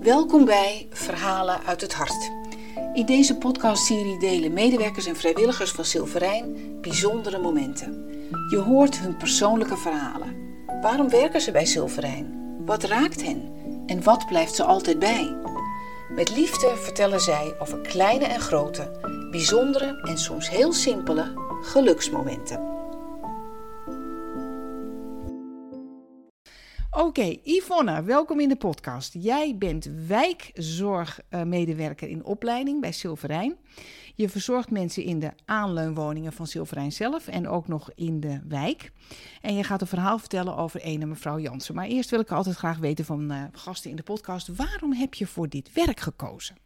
Welkom bij Verhalen uit het Hart. In deze podcastserie delen medewerkers en vrijwilligers van Silverijn bijzondere momenten. Je hoort hun persoonlijke verhalen. Waarom werken ze bij Silverijn? Wat raakt hen? En wat blijft ze altijd bij? Met liefde vertellen zij over kleine en grote, bijzondere en soms heel simpele geluksmomenten. Oké, Yvonne, welkom in de podcast. Jij bent wijkzorgmedewerker in opleiding bij Silverijn. Je verzorgt mensen in de aanleunwoningen van Silverijn zelf en ook nog in de wijk. En je gaat een verhaal vertellen over ene mevrouw Jansen. Maar eerst wil ik altijd graag weten van uh, gasten in de podcast: waarom heb je voor dit werk gekozen?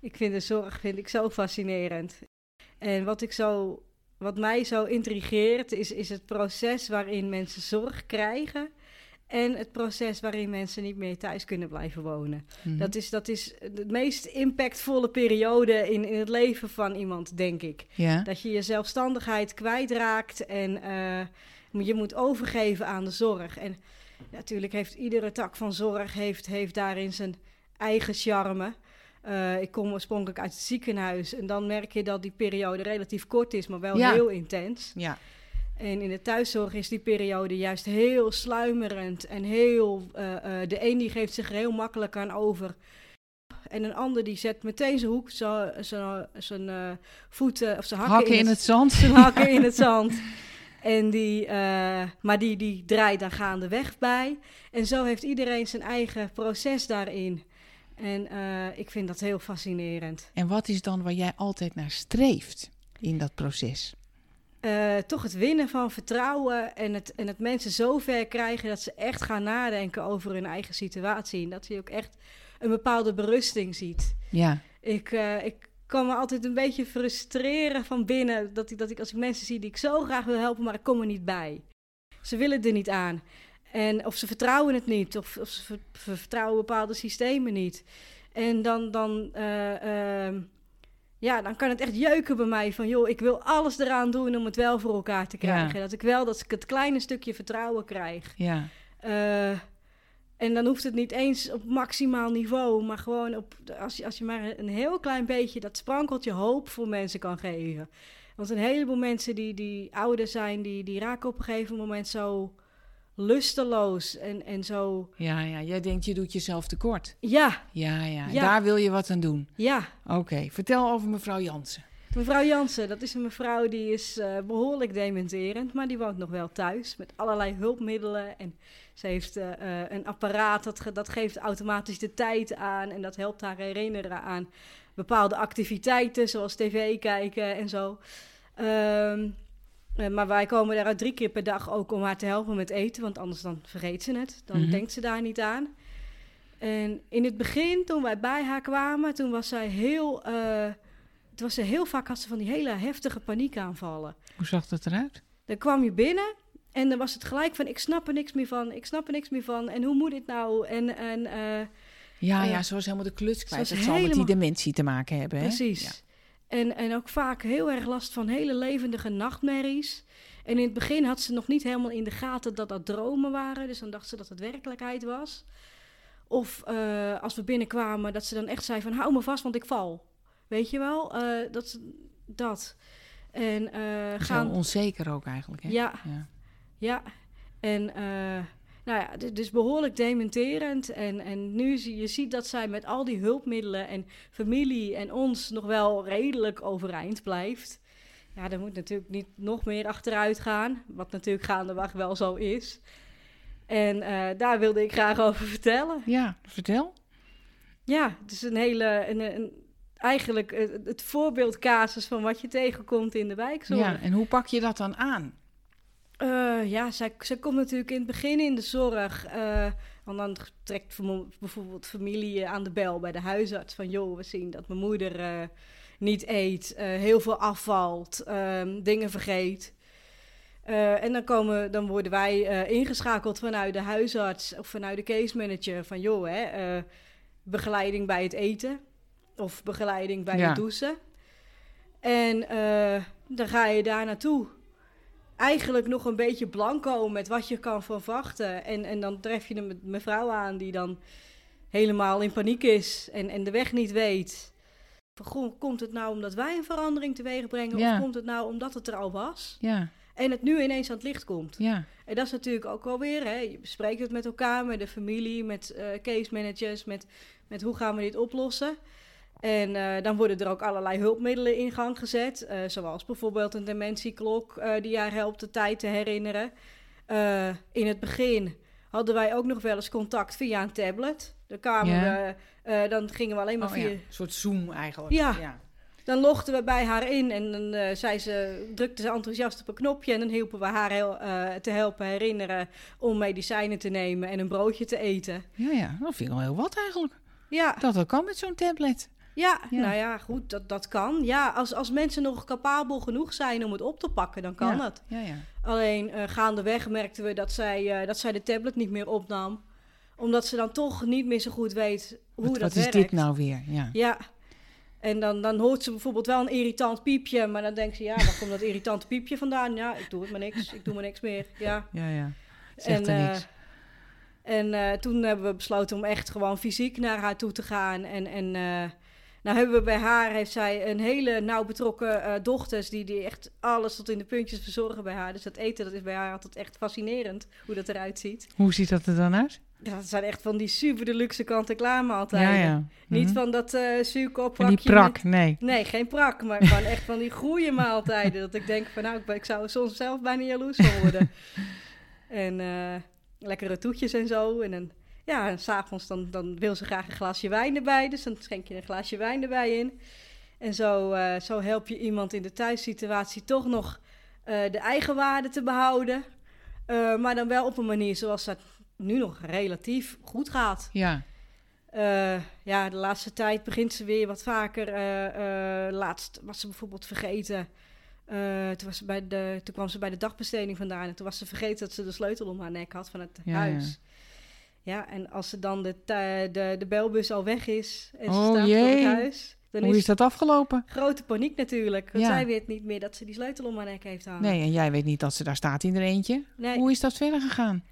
Ik vind de zorg vind ik zo fascinerend. En wat, ik zo, wat mij zo intrigeert, is, is het proces waarin mensen zorg krijgen en het proces waarin mensen niet meer thuis kunnen blijven wonen. Mhm. dat, is, dat is de meest impactvolle periode in, in het leven van iemand, denk ik. Dat je je zelfstandigheid kwijtraakt en uh, je moet overgeven aan de zorg. En natuurlijk heeft iedere tak van zorg heeft, heeft daarin zijn eigen charme. Uh, ik kom oorspronkelijk uit het ziekenhuis en dan merk je dat die periode relatief kort is, maar wel heel intens. Ja. En in de thuiszorg is die periode juist heel sluimerend en heel. Uh, uh, de een die geeft zich er heel makkelijk aan over. En een ander die zet meteen zijn hoek, zijn uh, voeten of zijn hakken, hakken in, het, zand. Zijn hakken in het zand. En die, maar die, die draait dan gaandeweg bij. En zo heeft iedereen zijn eigen proces daarin. En ik vind dat heel fascinerend. En wat is dan waar jij altijd naar streeft in dat proces? Uh, toch het winnen van vertrouwen en het, en het mensen zo ver krijgen dat ze echt gaan nadenken over hun eigen situatie. En dat je ook echt een bepaalde berusting ziet. Ja. Ik, uh, ik kan me altijd een beetje frustreren van binnen dat ik, dat ik als ik mensen zie die ik zo graag wil helpen, maar ik kom er niet bij. Ze willen er niet aan. En of ze vertrouwen het niet, of, of ze vertrouwen bepaalde systemen niet. En dan, dan uh, ja, dan kan het echt jeuken bij mij van, joh, ik wil alles eraan doen om het wel voor elkaar te krijgen. Dat ik wel dat ik het kleine stukje vertrouwen krijg. Ja. Uh, en dan hoeft het niet eens op maximaal niveau, maar gewoon op, als je, als je maar een heel klein beetje dat sprankeltje hoop voor mensen kan geven. Want een heleboel mensen die, die ouder zijn, die, die raken op een gegeven moment zo lusteloos en, en zo. Ja, ja, jij denkt je doet jezelf tekort. Ja. Ja, ja, ja. daar wil je wat aan doen. Ja. Oké, vertel over mevrouw Jansen. Mevrouw Jansen, dat is een mevrouw die is uh, behoorlijk dementerend, maar die woont nog wel thuis met allerlei hulpmiddelen. En ze heeft uh, een apparaat dat, ge dat geeft automatisch de tijd aan en dat helpt haar herinneren aan bepaalde activiteiten, zoals tv kijken en zo. Um, uh, maar wij komen daar drie keer per dag ook om haar te helpen met eten, want anders dan vergeet ze het. Dan mhm. denkt ze daar niet aan. En in het begin, toen wij bij haar kwamen, toen was zij heel... Uh, was ze heel vaak had ze van die hele heftige paniekaanvallen. Hoe zag dat eruit? Dan kwam je binnen en dan was het gelijk van... ik snap er niks meer van, ik snap er niks meer van. En hoe moet dit nou? En... en uh, ja, ja, zo is helemaal de kluts kwijt. Dat zal met die dementie te maken hebben, hè? Precies. En, en ook vaak heel erg last van hele levendige nachtmerries. En in het begin had ze nog niet helemaal in de gaten dat dat dromen waren. Dus dan dacht ze dat het werkelijkheid was. Of uh, als we binnenkwamen, dat ze dan echt zei van hou me vast, want ik val. Weet je wel? Uh, dat. dat. En, uh, gaan... onzeker ook eigenlijk. Hè? Ja. Ja. ja. En nou ja, dus behoorlijk dementerend. En, en nu zie je ziet dat zij met al die hulpmiddelen en familie en ons nog wel redelijk overeind blijft. Ja, er moet natuurlijk niet nog meer achteruit gaan. Wat natuurlijk gaandeweg wel zo is. En uh, daar wilde ik graag over vertellen. Ja, vertel. Ja, het is een hele. Een, een, eigenlijk het, het voorbeeldcasus van wat je tegenkomt in de wijkzorg. Ja, en hoe pak je dat dan aan? Uh, ja, zij, zij komt natuurlijk in het begin in de zorg. Uh, want dan trekt bijvoorbeeld familie aan de bel bij de huisarts. Van joh, we zien dat mijn moeder uh, niet eet, heel veel afvalt, ehm, dingen vergeet. en dan, komen, dan worden wij ingeschakeld vanuit de huisarts of vanuit de case manager. Van joh, hè, begeleiding bij het eten of begeleiding bij het douchen. En dan ga je daar naartoe. Eigenlijk nog een beetje blanco met wat je kan verwachten. En, en dan tref je een mevrouw aan die dan helemaal in paniek is en, en de weg niet weet. Komt het nou omdat wij een verandering teweeg brengen? Of komt het nou omdat het er al was? Ja. En het nu ineens aan het licht komt. Ja. En dat is natuurlijk ook wel weer, hè, je bespreekt het met elkaar, met de familie, met uh, case managers, met, met hoe gaan we dit oplossen. En uh, dan worden er ook allerlei hulpmiddelen in gang gezet, uh, zoals bijvoorbeeld een dementieklok die jou helpt de tijd te herinneren. in het begin hadden wij ook nog wel eens contact via een tablet. Ja. dan gingen we alleen maar oh, via... Ja. Een soort Zoom eigenlijk. Ja, ja. Dan logden we bij haar in en dan zei ze, drukte ze enthousiast op een knopje. En dan hielpen we haar heel, te helpen herinneren om medicijnen te nemen en een broodje te eten. Ja, ja, dat vind ik wel heel wat eigenlijk. Ja. Dat dat kan met zo'n tablet. Ja, ja, nou ja, goed, dat, dat kan. Ja, als, als mensen nog capabel genoeg zijn om het op te pakken, dan kan het. Ja, ja. Alleen uh, gaandeweg merkten we dat zij, uh, dat zij de tablet niet meer opnam. Omdat ze dan toch niet meer zo goed weet hoe wat, dat wat werkt. Wat is dit nou weer? Ja. Ja, en dan, dan hoort ze bijvoorbeeld wel een irritant piepje, maar dan denkt ze, ja, waar komt dat irritante piepje vandaan? Ja, ik doe het maar niks, ik doe maar niks meer. Ja, ja, ja. Zegt en, er uh, niks. En toen hebben we besloten om echt gewoon fysiek naar haar toe te gaan. En, en nou hebben we bij haar, heeft zij een hele nauw betrokken dochters, die, die echt alles tot in de puntjes verzorgen bij haar. Dus dat eten, dat is bij haar altijd echt fascinerend, hoe dat eruit ziet. Hoe ziet dat er dan uit? Ja, dat zijn echt van die super deluxe kant-en-klaar maaltijden. Ja, ja. Niet Mhm. van dat uh, zuurkop En die prak, nee. Nee, geen prak, maar gewoon echt van die goede maaltijden. dat ik denk van nou, ik, ik zou soms zelf bijna jaloers van worden. en uh, lekkere toetjes en zo. En dan, ja, en s'avonds dan, dan wil ze graag een glaasje wijn erbij. Dus dan schenk je een glaasje wijn erbij in. En zo, uh, zo help je iemand in de thuissituatie toch nog de eigenwaarde te behouden. maar dan wel op een manier zoals dat nu nog relatief goed gaat. Ja. Uh, ja, de laatste tijd begint ze weer wat vaker. Uh, uh, laatst was ze bijvoorbeeld vergeten. toen, was ze bij de, toen kwam ze bij de dagbesteding vandaan. En toen was ze vergeten dat ze de sleutel om haar nek had van het Ja, huis. Ja. En als ze dan de, de, de belbus al weg is en ze Oh, staat voor het huis... Dan Hoe is dat afgelopen? grote paniek natuurlijk. Want Ja. zij weet niet meer dat ze die sleutel om haar nek heeft hangen. Nee, en jij weet niet dat ze daar staat in er eentje. Nee. Hoe is dat verder gegaan?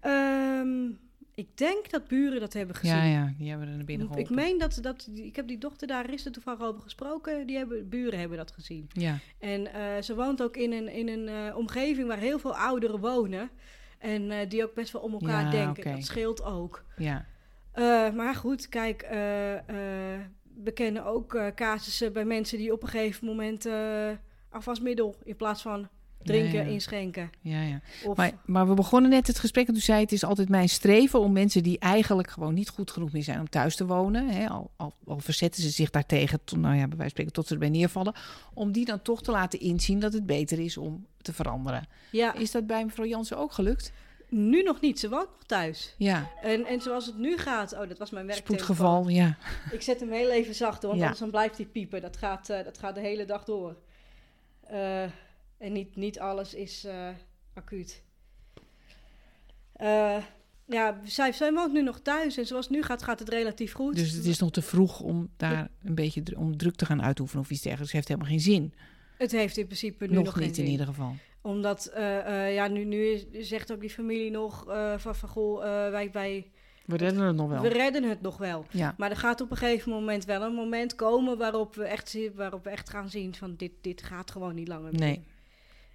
Ehm, ik denk dat buren dat hebben gezien. Ja, ja, die hebben er naar binnen Ik geholpen. meen dat, dat ik heb die dochter daar is er toevallig over gesproken. Die hebben, buren hebben dat gezien. Ja, En eh, ze woont ook in een, in een eh, omgeving waar heel veel ouderen wonen. En eh, die ook best wel om elkaar Ja, denken. Dat scheelt ook. ja. Eh, maar goed, kijk, eh, we kennen ook casussen bij mensen die op een gegeven moment afwasmiddel in plaats van drinken Ja, inschenken. ja, ja. Of, Maar, maar we begonnen net het gesprek en toen zei je, het is altijd mijn streven om mensen die eigenlijk gewoon niet goed genoeg meer zijn om thuis te wonen, hè, al, al, al verzetten ze zich daartegen, tot, nou ja, bij wijze van spreken tot ze erbij neervallen, om die dan toch te laten inzien dat het beter is om te veranderen. ja, Is dat bij mevrouw Jansen ook gelukt? nu nog niet. Ze woont nog thuis. Ja, En, en zoals het nu gaat... Oh, dat was mijn werktelefoon. spoedgeval, ja. Ik zet hem heel even zachter, want Ja. anders dan blijft hij piepen. Dat gaat, eh, dat gaat de hele dag door. Eh, en niet, niet alles is eh, acuut. Eh, ja, zij, zij woont nu nog thuis en zoals het nu gaat, gaat het relatief goed. Dus het is nog te vroeg om daar een beetje om druk te gaan uitoefenen of iets dergelijks. Het heeft helemaal geen zin. Het heeft in principe nu nog, nog, niet in ieder geval. Omdat, eh, ja, nu, nu is, zegt ook die familie nog van, van goh, wij, wij, We redden het nog wel. we redden het nog wel. Ja, Maar er gaat op een gegeven moment wel een moment komen waarop we echt, waarop we echt gaan zien van dit, dit gaat gewoon niet langer meer. nee.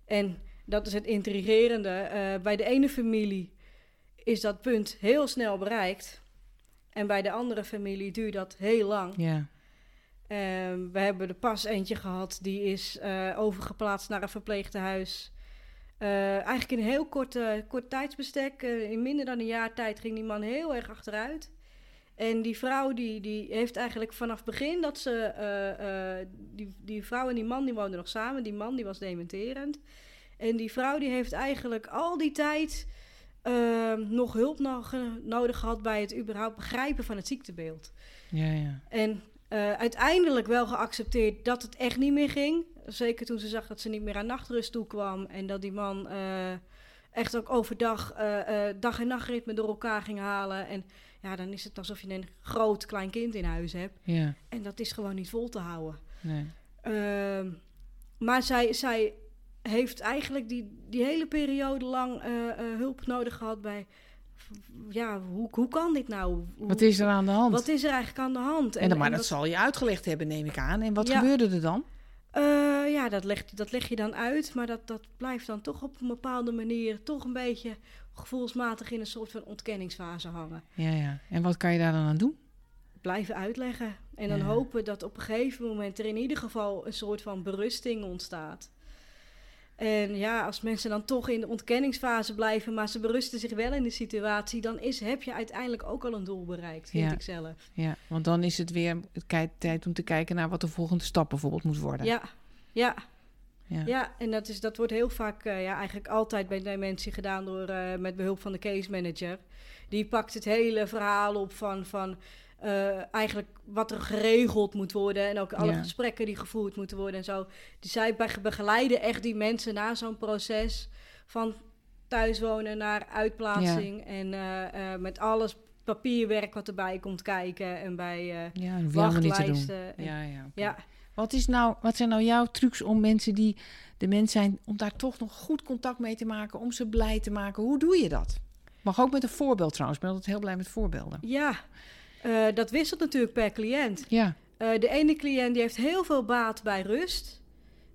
En dat is het intrigerende. eh, bij de ene familie is dat punt heel snel bereikt. En bij de andere familie duurt dat heel lang. Ja, Ehm, we hebben er pas eentje gehad, die is eh, overgeplaatst naar een verpleegtehuis. Eh eigenlijk in een heel kort, kort tijdsbestek, in minder dan een jaar tijd, ging die man heel erg achteruit. En die vrouw, die, die heeft eigenlijk vanaf begin dat ze... eh, eh, die, die vrouw en die man, die woonden nog samen. Die man, die was dementerend. En die vrouw, die heeft eigenlijk al die tijd... ehm, nog hulp nog, nodig gehad bij het überhaupt begrijpen van het ziektebeeld. ja, ja. En eh, uiteindelijk wel geaccepteerd dat het echt niet meer ging. Zeker toen ze zag dat ze niet meer aan nachtrust toekwam. En dat die man echt ook overdag dag- en nachtritme door elkaar ging halen. En ja, dan is het alsof je een groot klein kind in huis hebt. ja. En dat is gewoon niet vol te houden. Nee. Ehm, maar zij, zij heeft eigenlijk die, die hele periode lang hulp nodig gehad bij ja, hoe, hoe kan dit nou? wat is er aan de hand? Wat is er eigenlijk aan de hand? En, en maar dat zal je uitgelegd hebben, neem ik aan. En wat gebeurde er dan? Uh, ja, dat leg, dat leg je dan uit, maar dat, dat blijft dan toch op een bepaalde manier toch een beetje gevoelsmatig in een soort van ontkenningsfase hangen. Ja, ja. En wat kan je daar dan aan doen? Blijven uitleggen. En dan hopen dat op een gegeven moment er in ieder geval een soort van berusting ontstaat. En ja, als mensen dan toch in de ontkenningsfase blijven, maar ze berusten zich wel in de situatie, dan is, heb je uiteindelijk ook al een doel bereikt, vind ik zelf. Ja, want dan is het weer tijd om te kijken naar wat de volgende stap bijvoorbeeld moet worden. Ja, ja. Ja. ja, en dat, is, dat wordt heel vaak, uh, ja, eigenlijk altijd bij dementie gedaan door, uh, met behulp van de case manager. Die pakt het hele verhaal op van, van uh, eigenlijk wat er geregeld moet worden. En ook alle gesprekken die gevoerd moeten worden en zo. Dus zij begeleiden echt die mensen na zo'n proces van thuiswonen naar uitplaatsing. En uh, met alles papierwerk wat erbij komt kijken en bij ja, wachtlijsten. En, ja, ja, ja. Wat, is nou, wat zijn nou jouw trucs om mensen die de mens zijn, om daar toch nog goed contact mee te maken, om ze blij te maken? Hoe doe je dat? Mag ook met een voorbeeld trouwens. Ik ben altijd heel blij met voorbeelden. Ja, uh, dat wisselt natuurlijk per cliënt. Ja. Uh, de ene cliënt die heeft heel veel baat bij rust.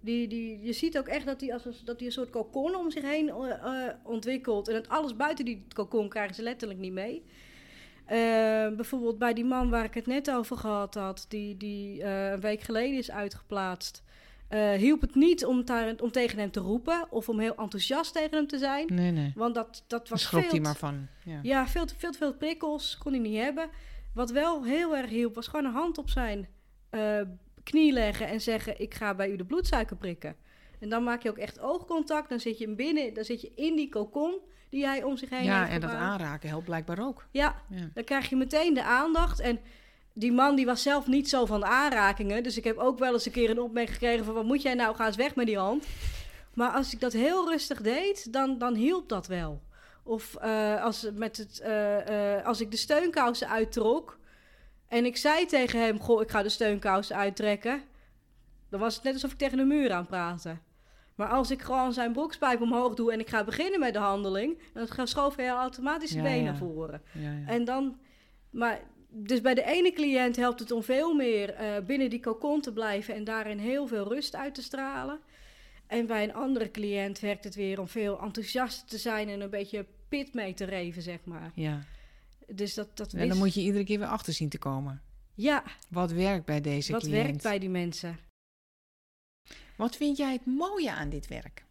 Die, die, je ziet ook echt dat hij een soort kokon om zich heen uh, ontwikkelt. En dat alles buiten die kokon krijgen ze letterlijk niet mee. bijvoorbeeld bij die man waar ik het net over gehad had, die, die een week geleden is uitgeplaatst. hielp het niet om, daar, om tegen hem te roepen of om heel enthousiast tegen hem te zijn. Nee, nee. Want dat, dat was veel... hij maar van. Ja, ja veel, veel te veel prikkels kon hij niet hebben. Wat wel heel erg hielp, was gewoon een hand op zijn uh, knie leggen en zeggen: Ik ga bij u de bloedsuiker prikken. En dan maak je ook echt oogcontact. Dan zit je binnen, dan zit je in die kokon die hij om zich heen ja, heeft. Ja, en dat aanraken helpt blijkbaar ook. Ja, dan krijg je meteen de aandacht. En die man die was zelf niet zo van aanrakingen. Dus ik heb ook wel eens een keer een opmerking gekregen van... wat moet jij nou, ga eens weg met die hand. Maar als ik dat heel rustig deed, dan, dan hielp dat wel. Of uh, als, met het, uh, uh, als ik de steunkousen uittrok en ik zei tegen hem: Goh, ik ga de steunkousen uittrekken. Dan was het net alsof ik tegen de muur aan praatte. Maar als ik gewoon zijn broekspijp omhoog doe en ik ga beginnen met de handeling, dan schoof hij automatisch zijn ja, been naar voren. Ja, en dan, maar dus bij de ene cliënt helpt het om veel meer binnen die cocon te blijven en daarin heel veel rust uit te stralen. En bij een andere cliënt werkt het weer om veel enthousiaster te zijn en een beetje pit mee te reven, zeg maar. Ja. Dus dat, dat En dan moet je iedere keer weer achter zien te komen. Ja. Wat werkt bij deze Wat cliënt? Wat werkt bij die mensen? Wat vind jij het mooie aan dit werk?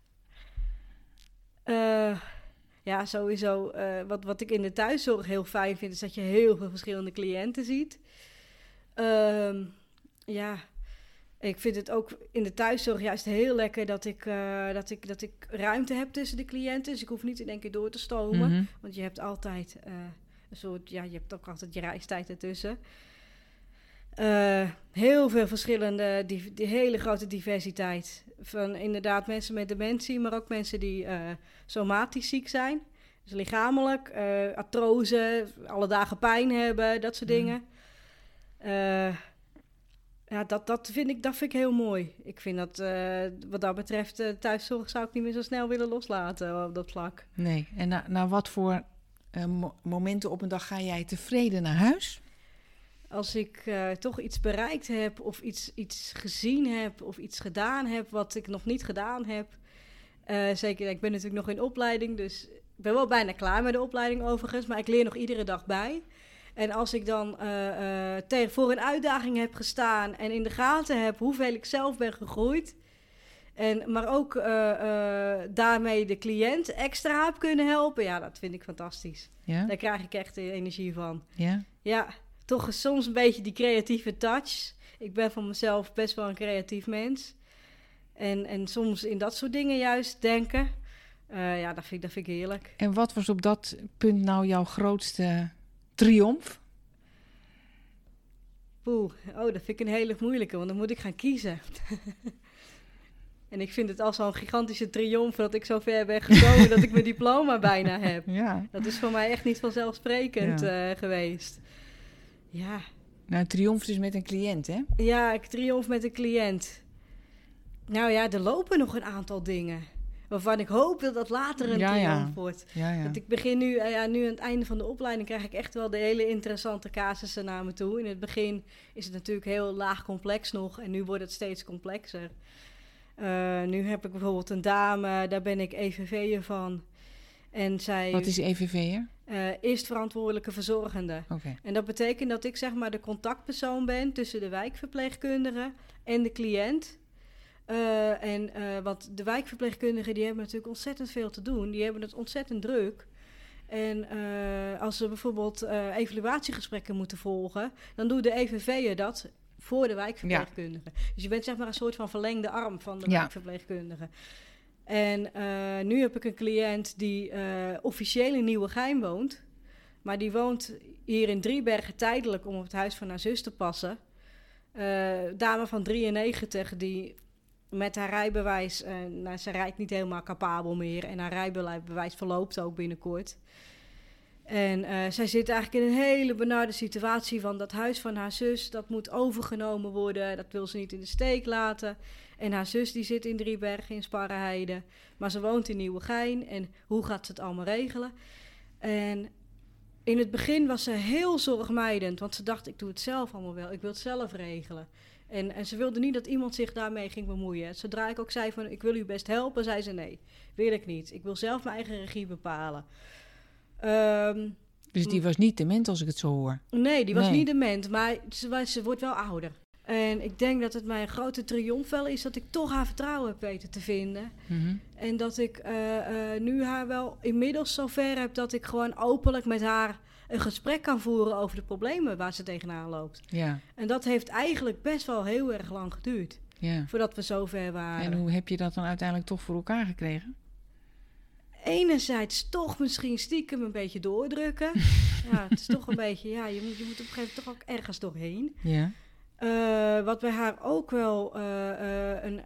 Uh, ja, sowieso. Uh, wat, wat ik in de thuiszorg heel fijn vind, is dat je heel veel verschillende cliënten ziet. Uh, ja, ik vind het ook in de thuiszorg juist heel lekker dat ik, uh, dat ik, dat ik ruimte heb tussen de cliënten. Dus ik hoef niet in één keer door te stomen. Mm -hmm. Want je hebt altijd uh, een soort, ja, je hebt ook altijd je reistijd ertussen. Uh, heel veel verschillende, die, die, hele grote diversiteit. Van inderdaad mensen met dementie, maar ook mensen die somatisch ziek zijn. Dus lichamelijk, artrose, alle dagen pijn hebben, dat soort mm. Ja, dat, dat, vind ik, dat vind ik heel mooi. Ik vind dat, uh, wat dat betreft, uh, thuiszorg zou ik niet meer zo snel willen loslaten op dat vlak. Nee, en naar na wat voor uh, momenten op een dag ga jij tevreden naar huis? Als ik toch iets bereikt heb, of iets, iets gezien heb, of iets gedaan heb wat ik nog niet gedaan heb. zeker, ik ben natuurlijk nog in opleiding, dus ik ben wel bijna klaar met de opleiding overigens, maar ik leer nog iedere dag bij. En als ik dan uh, uh, tegen, voor een uitdaging heb gestaan en in de gaten heb hoeveel ik zelf ben gegroeid. En, maar ook uh, daarmee de cliënt extra heb kunnen helpen. Ja, dat vind ik fantastisch. Ja? Daar krijg ik echt de energie van. Ja? Ja, toch soms een beetje die creatieve touch. Ik ben van mezelf best wel een creatief mens. En, en soms in dat soort dingen juist denken. ja, dat vind, ik, dat vind ik heerlijk. En wat was op dat punt nou jouw grootste triomf? Poeh, oh, dat vind ik een hele moeilijke, want dan moet ik gaan kiezen. en ik vind het al zo'n gigantische triomf dat ik zo ver ben gekomen dat ik mijn diploma bijna heb. Ja. Dat is voor mij echt niet vanzelfsprekend ja. uh, geweest. Ja. Nou, triomf dus met een cliënt, hè? Ja, ik triomf met een cliënt. Nou ja, er lopen nog een aantal dingen. Waarvan ik hoop dat dat later een ja, wordt. Ja, ja. Want ik begin nu, uh, ja, nu aan het einde van de opleiding krijg ik echt wel de hele interessante casussen naar me toe. In het begin is het natuurlijk heel laag complex nog en nu wordt het steeds complexer. Uh, nu heb ik bijvoorbeeld een dame, daar ben ik EVV'er van. En zij, Wat is EVV'er? Uh, eerst verantwoordelijke verzorgende. Okay. En dat betekent dat ik zeg maar de contactpersoon ben tussen de wijkverpleegkundige en de cliënt. Uh, en uh, want de wijkverpleegkundigen die hebben natuurlijk ontzettend veel te doen. Die hebben het ontzettend druk. En uh, als ze bijvoorbeeld evaluatiegesprekken moeten volgen, dan doet de EVV'er dat voor de wijkverpleegkundige. Ja. Dus je bent zeg maar een soort van verlengde arm van de ja. wijkverpleegkundige. En nu heb ik een cliënt die officieel in Nieuwegein woont. Maar die woont hier in Driebergen tijdelijk om op het huis van haar zus te passen. dame van 93 die met haar rijbewijs, uh, nou, ze rijdt niet helemaal capabel meer. En haar rijbewijs verloopt ook binnenkort. En uh, zij zit eigenlijk in een hele benarde situatie van dat huis van haar zus, dat moet overgenomen worden. Dat wil ze niet in de steek laten. En haar zus die zit in Driebergen in Sparrenheide. Maar ze woont in Nieuwegein. En hoe gaat ze het allemaal regelen? En in het begin was ze heel zorgmijdend, want ze dacht, ik doe het zelf allemaal wel. Ik wil het zelf regelen. En, en ze wilde niet dat iemand zich daarmee ging bemoeien. Zodra ik ook zei van ik wil u best helpen, zei ze nee, wil ik niet. Ik wil zelf mijn eigen regie bepalen. Um, dus die was niet dement als ik het zo hoor? Nee, die was nee. niet dement, maar ze, ze wordt wel ouder. En ik denk dat het mijn grote triomf wel is dat ik toch haar vertrouwen heb weten te vinden. Mm -hmm. En dat ik uh, uh, nu haar wel inmiddels zover heb dat ik gewoon openlijk met haar een gesprek kan voeren over de problemen waar ze tegenaan loopt. Ja. En dat heeft eigenlijk best wel heel erg lang geduurd. Ja. Voordat we zover waren. En hoe heb je dat dan uiteindelijk toch voor elkaar gekregen? Enerzijds toch misschien stiekem een beetje doordrukken. ja, het is toch een beetje, ja, je moet, je moet op een gegeven moment toch ook ergens doorheen. Ja. Uh, wat bij haar ook wel uh, uh, een,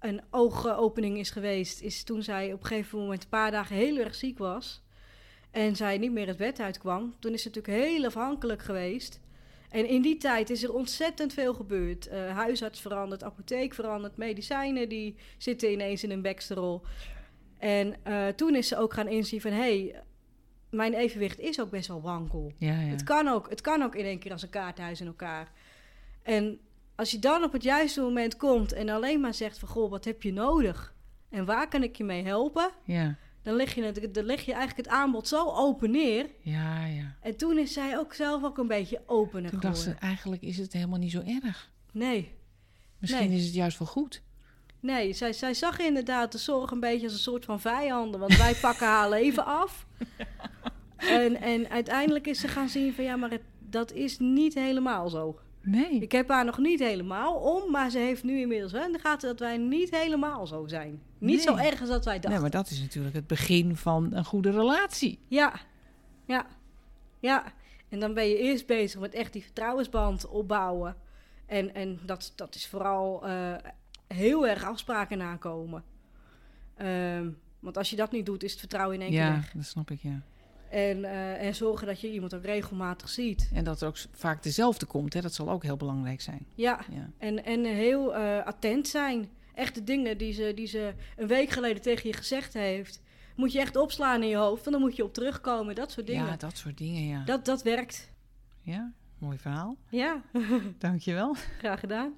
een oogopening is geweest, is toen zij op een gegeven moment een paar dagen heel erg ziek was. En zij niet meer het bed uitkwam. Toen is ze natuurlijk heel afhankelijk geweest. En in die tijd is er ontzettend veel gebeurd. Uh, huisarts veranderd, apotheek veranderd, medicijnen die zitten ineens in een beksterol. En uh, toen is ze ook gaan inzien van... hé, hey, mijn evenwicht is ook best wel wankel. Ja, ja. Het, kan ook, het kan ook in één keer als een kaarthuis in elkaar. En als je dan op het juiste moment komt en alleen maar zegt van... goh, wat heb je nodig? En waar kan ik je mee helpen? Ja dan leg je, het, dan leg je eigenlijk het aanbod zo open neer. Ja, ja. En toen is zij ook zelf ook een beetje opener toen geworden. dacht ze, eigenlijk is het helemaal niet zo erg. Nee. Misschien nee. is het juist wel goed. Nee, zij, zij zag inderdaad de zorg een beetje als een soort van vijanden. Want wij pakken haar leven af. En, en uiteindelijk is ze gaan zien van... ja, maar het, dat is niet helemaal zo. Nee. Ik heb haar nog niet helemaal om, maar ze heeft nu inmiddels wel in de gaten dat wij niet helemaal zo zijn. Niet nee. zo erg als dat wij dachten. Nee, maar dat is natuurlijk het begin van een goede relatie. Ja, ja, ja. En dan ben je eerst bezig met echt die vertrouwensband opbouwen. En, en dat, dat is vooral uh, heel erg afspraken nakomen. Um, want als je dat niet doet, is het vertrouwen in één keer. Ja, dat snap ik, ja. En, uh, en zorgen dat je iemand ook regelmatig ziet. En dat er ook vaak dezelfde komt, hè? dat zal ook heel belangrijk zijn. Ja, ja. En, en heel uh, attent zijn. Echt de dingen die ze, die ze een week geleden tegen je gezegd heeft... moet je echt opslaan in je hoofd, want dan moet je op terugkomen. Dat soort dingen. Ja, dat soort dingen, ja. Dat, dat werkt. Ja, mooi verhaal. Ja. Dankjewel. Graag gedaan.